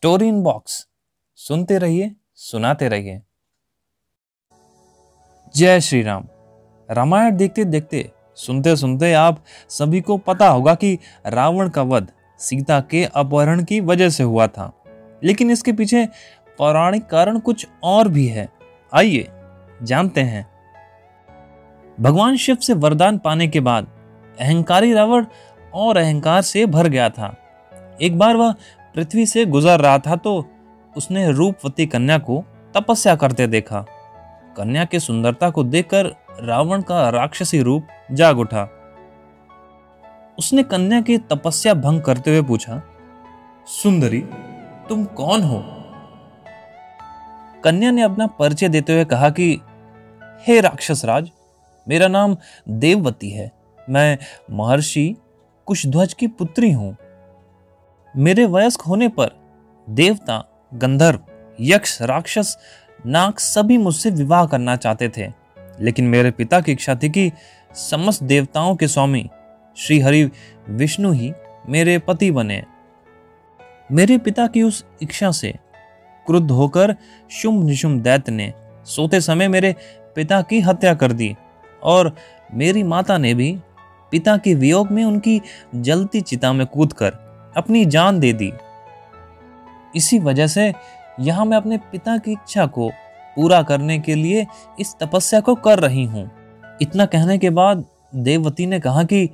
Story in box सुनते रहिए, सुनाते रहिए। जय श्री राम रामायण देखते देखते, सुनते सुनते आप सभी को पता होगा कि रावण का वध सीता के अपहरण की वजह से हुआ था। लेकिन इसके पीछे पौराणिक कारण कुछ और भी है। आइए, जानते हैं। भगवान शिव से वरदान पाने के बाद अहंकारी रावण और अहंकार से भर गया था। एक बार वह पृथ्वी से गुजर रहा था तो उसने रूपवती कन्या को तपस्या करते देखा। कन्या की सुंदरता को देखकर रावण का राक्षसी रूप जाग उठा। उसने कन्या की तपस्या भंग करते हुए पूछा, सुंदरी, तुम कौन हो? कन्या ने अपना परिचय देते हुए कहा कि, हे राक्षस राज, मेरा नाम देववती है। मैं महर्षि कुशध्वज की पुत्री हूँ। मेरे वयस्क होने पर देवता, गंधर्व, यक्ष, राक्षस, नाग सभी मुझसे विवाह करना चाहते थे। लेकिन मेरे पिता की इच्छा थी कि समस्त देवताओं के स्वामी श्री हरि विष्णु ही मेरे पति बने। मेरे पिता की उस इच्छा से क्रुद्ध होकर शुंभ निशुंभ दैत्य ने सोते समय मेरे पिता की हत्या कर दी और मेरी माता ने भी पिता के वियोग में उनकी जलती चिता में कूदकर अपनी जान दे दी। इसी वजह से यहाँ मैं अपने पिता की इच्छा को पूरा करने के लिए इस तपस्या को कर रही हूँ। इतना कहने के बाद देववती ने कहा कि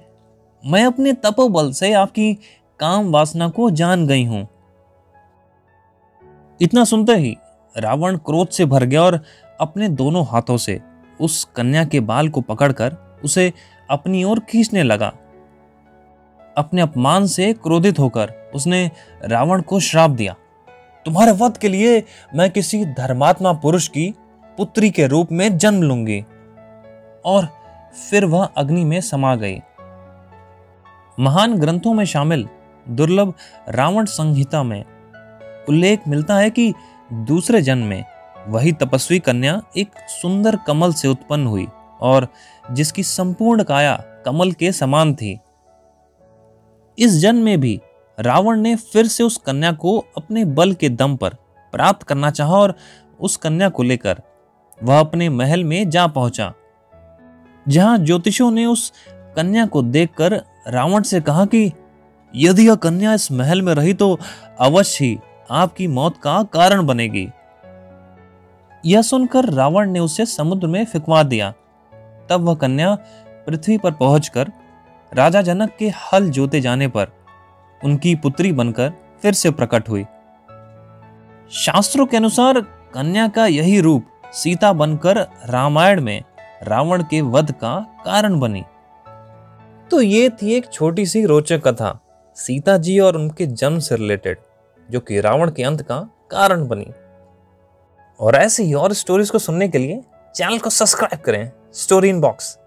मैं अपने तपोबल से आपकी काम वासना को जान गई हूँ। इतना सुनते ही रावण क्रोध से भर गया और अपने दोनों हाथों से उस कन्या के बाल को पकड़कर उसे अपनी ओर खींचने लगा। अपने अपमान से क्रोधित होकर उसने रावण को श्राप दिया। तुम्हारे वध के लिए मैं किसी धर्मात्मा पुरुष की पुत्री के रूप में जन्म लूँगी। और फिर वह अग्नि में समा गई। महान ग्रंथों में शामिल दुर्लभ रावण संहिता में उल्लेख मिलता है कि दूसरे जन्म में वही तपस्वी कन्या एक सुंदर कमल से उत्पन्न हुई और जिसकी संपूर्ण काया कमल के समान थी। इस जन्म में भी रावण ने फिर से उस कन्या को अपने बल के दम पर प्राप्त करना चाहा और उस कन्या को लेकर वह अपने महल में जा पहुँचा। जहाँ ज्योतिषों ने उस कन्या को देखकर रावण से कहा कि यदि यह कन्या इस महल में रही तो अवश्य ही आपकी मौत का कारण बनेगी। यह सुनकर रावण ने उसे समुद्र में फिकवा दिया। तब वह कन्या पृथ्वी पर पहुंचकर राजा जनक के हल जोते जाने पर उनकी पुत्री बनकर फिर से प्रकट हुई। शास्त्रों के अनुसार कन्या का यही रूप सीता बनकर रामायण में रावण के वध का कारण बनी। तो ये थी एक छोटी सी रोचक कथा, सीता जी और उनके जन्म से रिलेटेड, जो कि रावण के अंत का कारण बनी। और ऐसे और स्टोरीज को सुनने के लिए चैनल को सब्सक्राइब करें स्टोरी इन बॉक्स